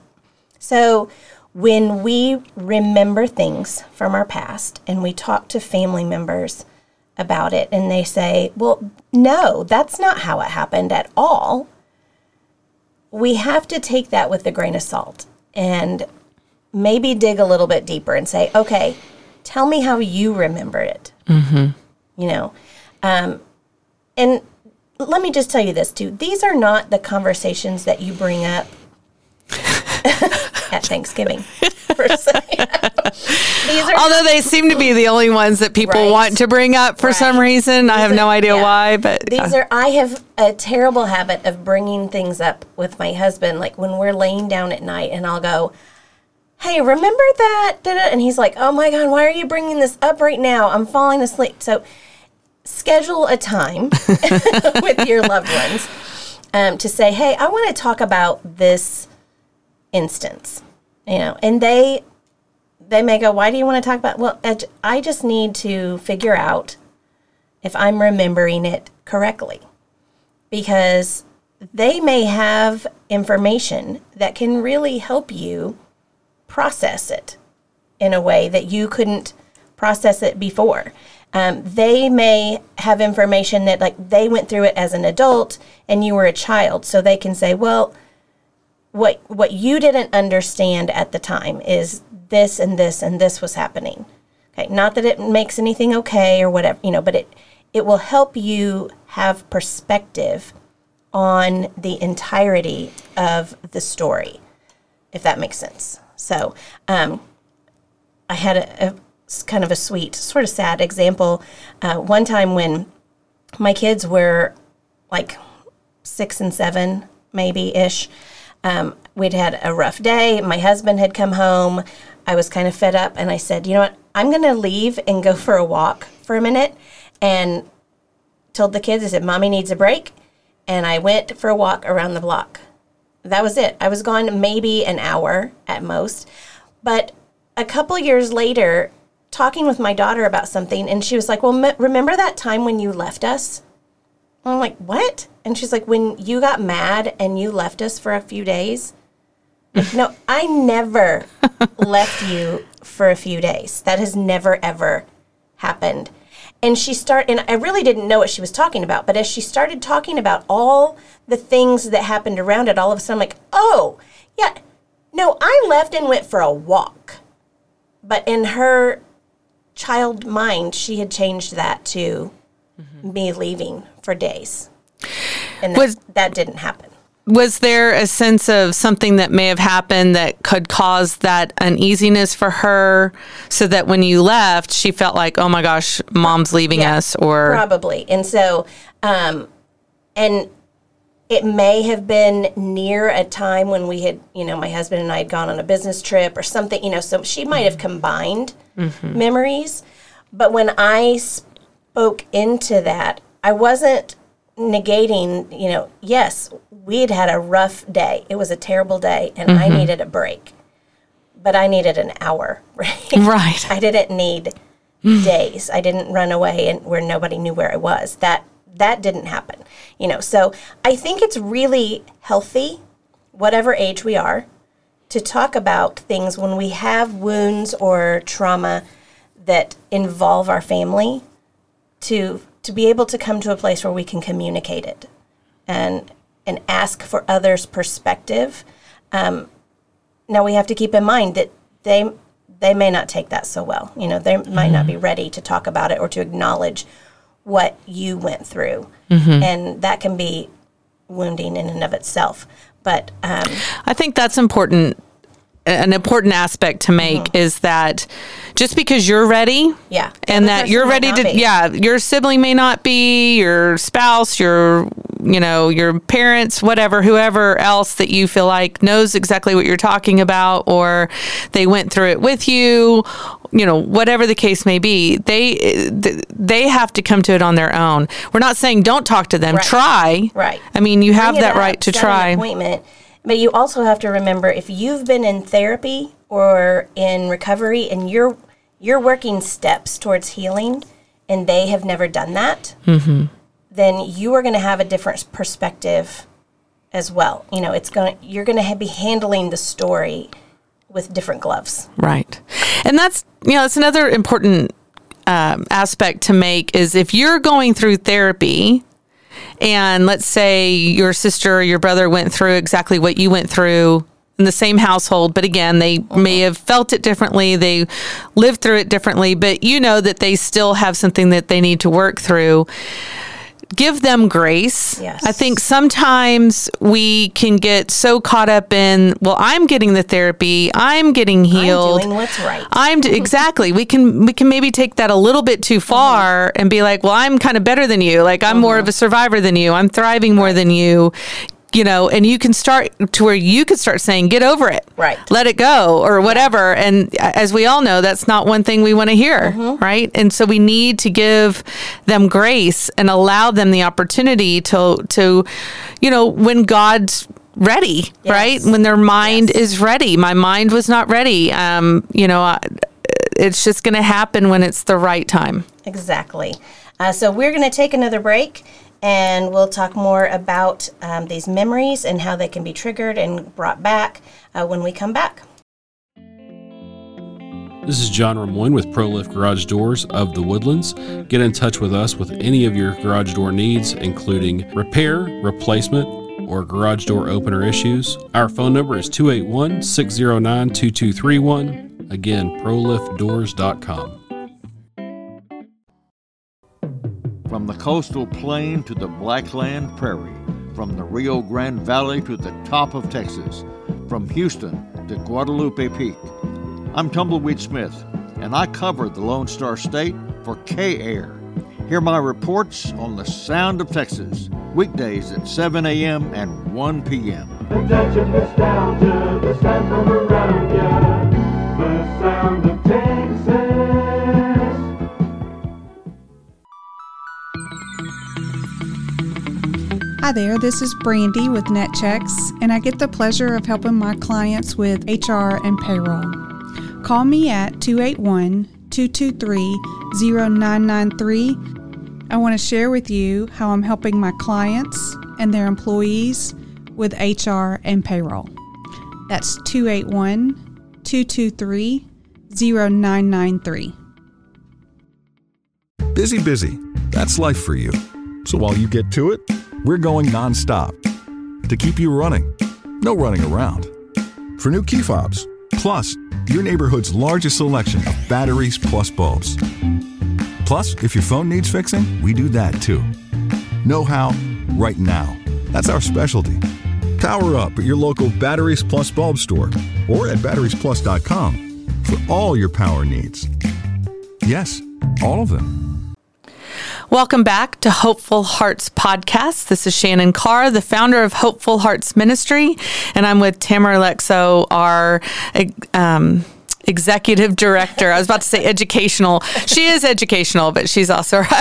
So when we remember things from our past and we talk to family members about it and they say, well, no, that's not how it happened at all, we have to take that with a grain of salt and maybe dig a little bit deeper and say, okay, tell me how you remember it Mm-hmm. you know um, and let me just tell you this too. These are not the conversations that you bring up at thanksgiving [LAUGHS] these are Although they seem to be the only ones that people Right. want to bring up for some reason. I have no idea why, but these uh. are i have a terrible habit of bringing things up with my husband like when we're laying down at night and i'll go hey remember that and he's like oh my god why are you bringing this up right now? I'm falling asleep. So schedule a time [LAUGHS] with your loved ones um, to say hey i want to talk about this instance you know and they they may go why do you want to talk about well I just need to figure out if i'm remembering it correctly because they may have information that can really help you process it in a way that you couldn't process it before. Um, they may have information that, like, they went through it as an adult and you were a child, so they can say, well, what what you didn't understand at the time is this and this and this was happening. Okay, not that it makes anything okay or whatever, you know, but it it will help you have perspective on the entirety of the story, if that makes sense. So, um, I had a, a kind of a sweet, sort of sad example. Uh, one time when my kids were like six and seven, maybe ish, um, we'd had a rough day. My husband had come home. I was kind of fed up, and I said, "You know what? I'm going to leave and go for a walk for a minute." And told the kids, I said, "Mommy needs a break," and I went for a walk around the block. That was it. I was gone maybe an hour at most, but a couple years later, talking with my daughter about something, and she was like, "Well, m- remember that time when you left us?" I'm like, "What?" And she's like, "When you got mad and you left us for a few days." Like, no, I never [LAUGHS] left you for a few days. That has never ever happened. And she started, and I really didn't know what she was talking about. But as she started talking about all the things that happened around it, all of a sudden, I'm like, oh, yeah, no, I left and went for a walk. But in her child mind, she had changed that to me leaving for days. And that, that didn't happen. was there a sense of something that may have happened that could cause that uneasiness for her so that when you left she felt like oh my gosh mom's leaving us or Probably. And so, um, and it may have been near a time when we had, you know, my husband and I had gone on a business trip or something, you know, so she might have combined Mhm. memories. But when I spoke into that, I wasn't negating, you know, yes, we had had a rough day. It was a terrible day and I Mhm. needed a break. But I needed an hour, [LAUGHS] right? Right. I didn't need days. I didn't run away and where nobody knew where I was. That that didn't happen. You know, so I think it's really healthy, whatever age we are, to talk about things when we have wounds or trauma that involve our family to to be able to come to a place where we can communicate it and and ask for others' perspective. Um, now we have to keep in mind that they they may not take that so well. You know, they might not be ready to talk about it or to acknowledge what you went through, Mhm. and that can be wounding in and of itself. But um, I think that's important. An important aspect to make Mm-hmm. is that just because you're ready, yeah, and that you're ready to, be. yeah, your sibling may not be, your spouse, your, you know, your parents, whatever, whoever else that you feel like knows exactly what you're talking about, or they went through it with you, you know, whatever the case may be, they they have to come to it on their own. We're not saying don't talk to them, Right. try. Right. I mean, you have Bring it that up, right to try. Appointment, but you also have to remember if you've been in therapy or in recovery and you're you're working steps towards healing, and they have never done that, Mm-hmm. then you are going to have a different perspective as well. You know, it's going you're going to be handling the story with different gloves. Right. And that's, you know, that's another important um, aspect to make is if you're going through therapy and let's say your sister or your brother went through exactly what you went through in the same household, but again, they may have felt it differently, they lived through it differently, but you know that they still have something that they need to work through give them grace. Yes. I think sometimes we can get so caught up in, well, I'm getting the therapy, I'm getting healed. doing what's right. I'm d- exactly. We can we can maybe take that a little bit too far and be like, well, I'm kind of better than you. Like I'm more uh-huh. of a survivor than you. I'm thriving more than you. You know, and you can start to where you could start saying, "Get over it, Right. Let it go, or whatever." And as we all know, that's not one thing we want to hear, right? And so we need to give them grace and allow them the opportunity to to, you know, when God's ready, right? When their mind is ready. My mind was not ready. Um, you know, I, it's just going to happen when it's the right time. Exactly. Uh, so we're going to take another break and we'll talk more about um, these memories and how they can be triggered and brought back uh, when we come back. This is John Ramoyne with ProLift Garage Doors of the Woodlands. Get in touch with us with any of your garage door needs, including repair, replacement, or garage door opener issues. Our phone number is 281 609 2231. Again, proliftdoors.com. From the coastal plain to the Blackland Prairie, from the Rio Grande Valley to the top of Texas, from Houston to Guadalupe Peak. I'm Tumbleweed Smith, and I cover the Lone Star State for K Air. Hear my reports on the sound of Texas, weekdays at 7 a.m. and 1 p.m. Attention is down to the sound from around. The sound of Hi there, this is Brandy with Netchex, and I get the pleasure of helping my clients with HR and payroll. Call me at 281 223 0993. I want to share with you how I'm helping my clients and their employees with HR and payroll. That's 281 223 0993. Busy, busy. That's life for you. So while you get to it, we're going nonstop to keep you running. No running around. For new key fobs, plus your neighborhood's largest selection of batteries plus bulbs. Plus, if your phone needs fixing, we do that too. Know how, right now. That's our specialty. Power up at your local Batteries Plus bulb store or at batteriesplus.com for all your power needs. Yes, all of them. Welcome back to Hopeful Hearts Podcast. This is Shannon Carr, the founder of Hopeful Hearts Ministry, and I'm with Tamara Alexo, our um, executive director. I was about to say educational. She is educational, but she's also. [LAUGHS]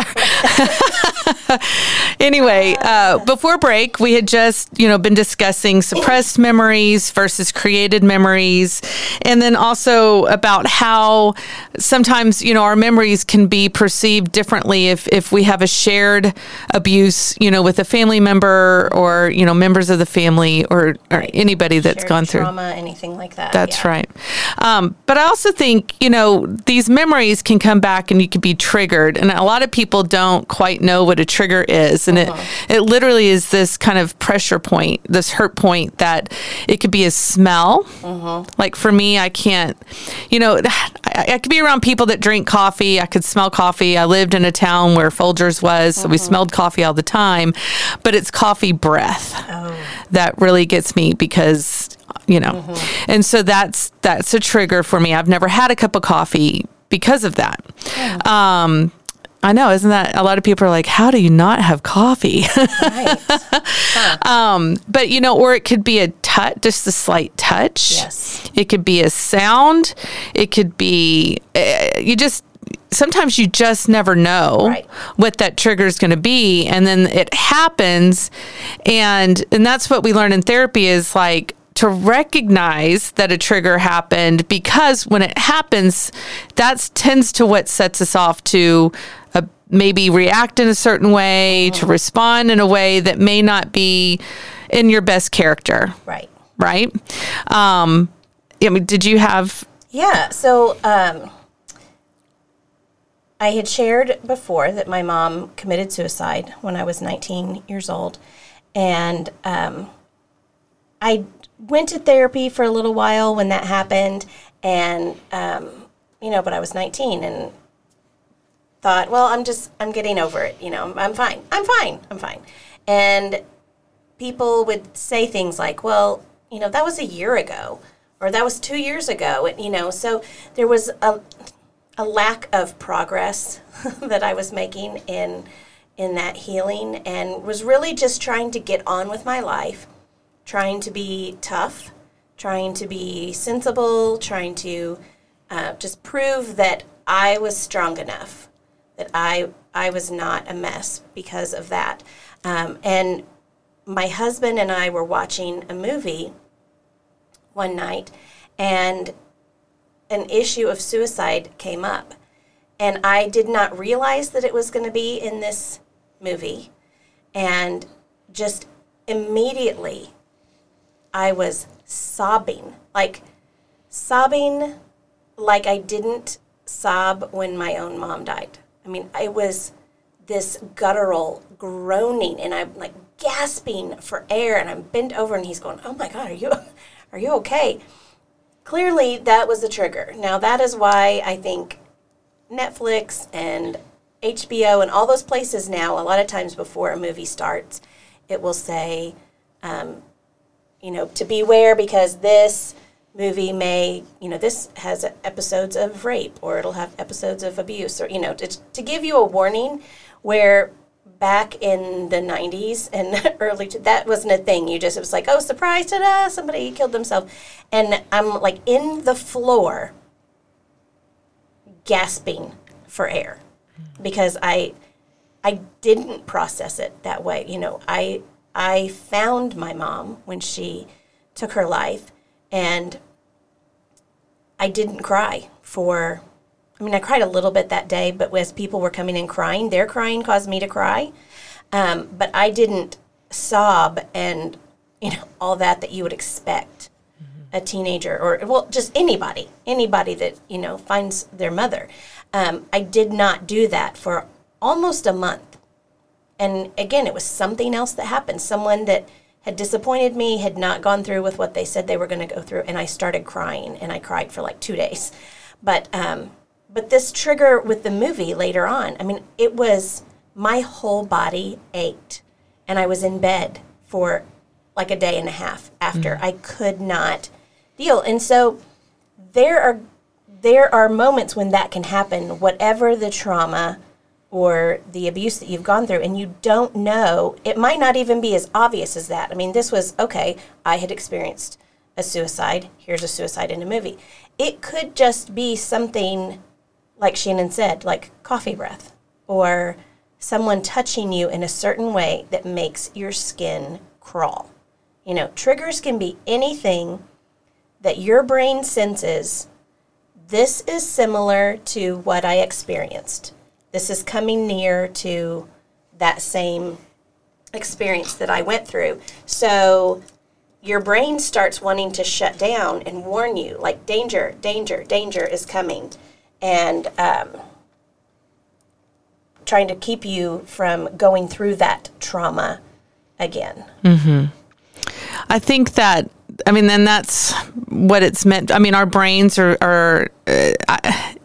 anyway, uh, before break, we had just you know been discussing suppressed memories versus created memories, and then also about how sometimes you know our memories can be perceived differently if if we have a shared abuse, you know, with a family member or you know members of the family or, or anybody that's Shared gone through trauma, anything like that. That's yeah. right. Um, but I also think, you know, these memories can come back and you can be triggered. And a lot of people don't quite know what a trigger is. And Uh-huh. it, it literally is this kind of pressure point, this hurt point that it could be a smell. Mhm. Like for me, I can't, you know, [SIGHS] I, I could be around people that drink coffee. I could smell coffee. I lived in a town where Folgers was, so we smelled coffee all the time. But it's coffee breath that really gets me because, you know, and so that's that's a trigger for me. I've never had a cup of coffee because of that. Um, I know, isn't that a lot of people are like, how do you not have coffee? [LAUGHS] um, but you know, or it could be a touch, just a slight touch. Yes. It could be a sound. It could be, uh, you just, sometimes you just never know what that trigger is going to be. And then it happens. And, and that's what we learn in therapy is like, to recognize that a trigger happened because when it happens, that tends to what sets us off to uh, maybe react in a certain way, to respond in a way that may not be in your best character. Right. Right. Um, I mean, did you have? Yeah. So um, I had shared before that my mom committed suicide when I was 19 years old. And um, I went to therapy for a little while when that happened. And, um, you know, but I was 19 and thought, well, I'm just, I'm getting over it. You know, I'm fine. I'm fine. I'm fine. And people would say things like, well, you know, that was a year ago or that was two years ago. And, you know, so there was a, a lack of progress [LAUGHS] that I was making in in that healing and was really just trying to get on with my life, trying to be tough, trying to be sensible, trying to uh, just prove that I was strong enough, that I I was not a mess because of that. Um, and my husband and I were watching a movie one night, and an issue of suicide came up. And I did not realize that it was going to be in this movie. And just immediately, I was sobbing like sobbing like I didn't sob when my own mom died. I mean, I was this guttural groaning and I'm like gasping for air and I'm bent over and he's going, "Oh my god, are you [LAUGHS] are you okay?" Clearly, that was the trigger. Now, that is why I think Netflix and HBO and all those places now, a lot of times before a movie starts, it will say, um, you know, to beware because this movie may, you know, this has episodes of rape or it'll have episodes of abuse or, you know, to, to give you a warning where back in the 90s and [LAUGHS] early, to, that wasn't a thing. You just, it was like, oh, surprise, ta-da, somebody killed themselves. And I'm like in the floor gasping for air because I I didn't process it that way. You know, I I found my mom when she took her life and I didn't cry for I mean I cried a little bit that day, but as people were coming in crying, their crying caused me to cry. Um, but I didn't sob and you know all that that you would expect a teenager or well just anybody anybody that you know finds their mother um, i did not do that for almost a month and again it was something else that happened someone that had disappointed me had not gone through with what they said they were going to go through and i started crying and i cried for like two days but um, but this trigger with the movie later on i mean it was my whole body ached and i was in bed for like a day and a half after. I could not deal. And so there are there are moments when that can happen, whatever the trauma or the abuse that you've gone through, and you don't know. It might not even be as obvious as that. I mean, this was okay. I had experienced a suicide. Here's a suicide in a movie. It could just be something like Shannon said, like coffee breath or someone touching you in a certain way that makes your skin crawl. You know, triggers can be anything that your brain senses. This is similar to what I experienced. This is coming near to that same experience that I went through. So your brain starts wanting to shut down and warn you, like danger, danger, danger is coming, and um, trying to keep you from going through that trauma again. hmm I think that I mean, then that's what it's meant. I mean, our brains are, are uh,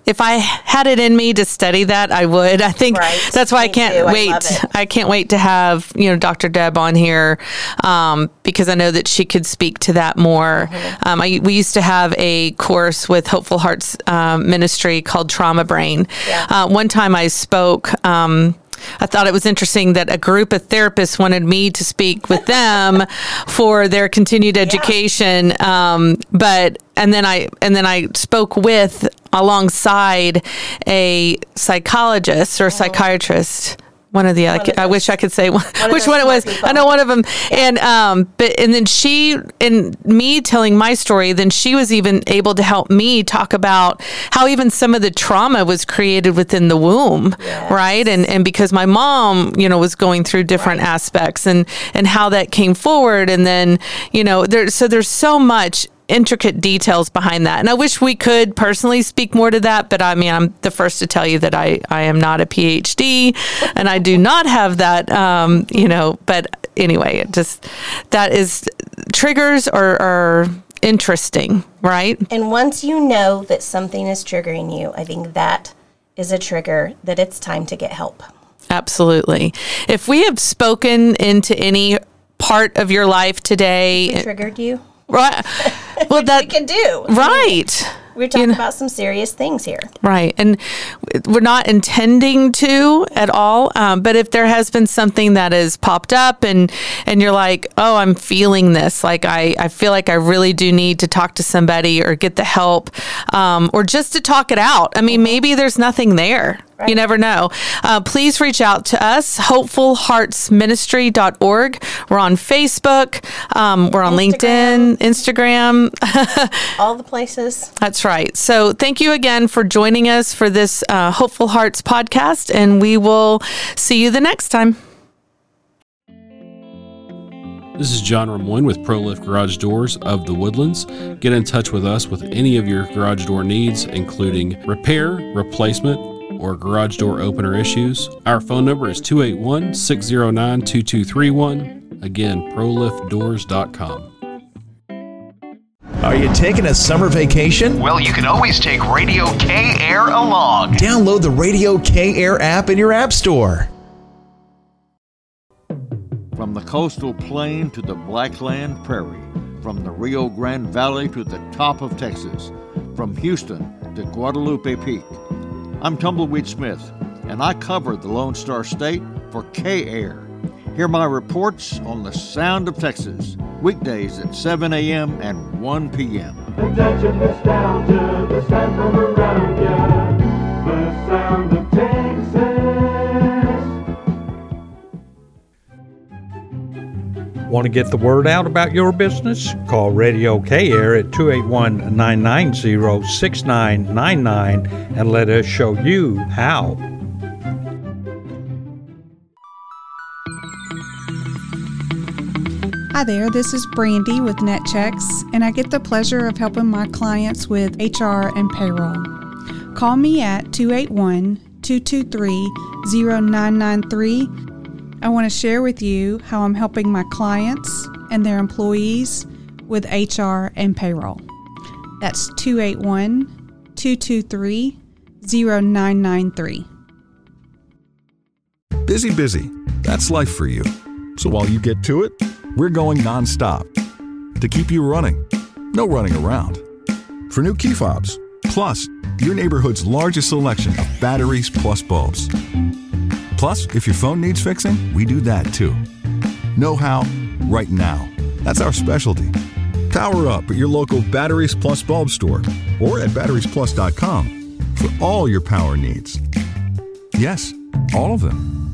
if I had it in me to study that, I would. I think Right. that's why I can't too. Wait. it. I can't wait to have you know Dr. Deb on here um, because I know that she could speak to that more. Mm-hmm. Um, I, we used to have a course with Hopeful Hearts um, Ministry called Trauma Brain. Uh, one time I spoke. Um, I thought it was interesting that a group of therapists wanted me to speak with them [LAUGHS] for their continued education. Um, but and then I and then I spoke with alongside a psychologist or psychiatrist. One of the I, I wish I could say one, of which one it was. people. I know one of them. And um, but and then she and me telling my story, then she was even able to help me talk about how even some of the trauma was created within the womb, right? And and because my mom, you know, was going through different aspects and and how that came forward, and then you know, there so there's so much intricate details behind that. And I wish we could personally speak more to that, but I mean, I'm the first to tell you that I, I am not a PhD and I do not have that, um, you know, but anyway, it just, that is, triggers are, are interesting, right? And once you know that something is triggering you, I think that is a trigger that it's time to get help. Absolutely. If we have spoken into any part of your life today, We triggered you. right? [LAUGHS] Well, that we can do. right. We're talking about some serious things here. Right. And we're not intending to at all. Um, but if there has been something that has popped up and, and you're like, oh, I'm feeling this, like I, I feel like I really do need to talk to somebody or get the help um, or just to talk it out. I mean, maybe there's nothing there. You never know. Uh, please reach out to us, hopefulheartsministry.org. We're on Facebook. Um, we're on LinkedIn, Instagram. [LAUGHS] All the places. That's right. So thank you again for joining us for this uh, Hopeful Hearts podcast, and we will see you the next time. This is John Ramoyne with ProLift Garage Doors of the Woodlands. Get in touch with us with any of your garage door needs, including repair, replacement, or garage door opener issues. Our phone number is 281 609 2231. Again, proliftdoors.com. Are you taking a summer vacation? Well, you can always take Radio K Air along. Download the Radio K Air app in your app store. From the coastal plain to the Blackland Prairie, from the Rio Grande Valley to the top of Texas, from Houston to Guadalupe Peak. I'm Tumbleweed Smith, and I cover the Lone Star State for K Air. Hear my reports on the sound of Texas, weekdays at 7 a.m. and 1 p.m. The sound of Want to get the word out about your business? Call Radio K Air at 281 990 6999 and let us show you how. Hi there, this is Brandy with Netchex, and I get the pleasure of helping my clients with HR and payroll. Call me at 281 223 0993. I want to share with you how I'm helping my clients and their employees with HR and payroll. That's 281 223 0993. Busy, busy. That's life for you. So while you get to it, we're going nonstop to keep you running. No running around. For new key fobs, plus your neighborhood's largest selection of batteries plus bulbs. Plus, if your phone needs fixing, we do that too. Know how? Right now. That's our specialty. Power up at your local Batteries Plus bulb store or at batteriesplus.com for all your power needs. Yes, all of them.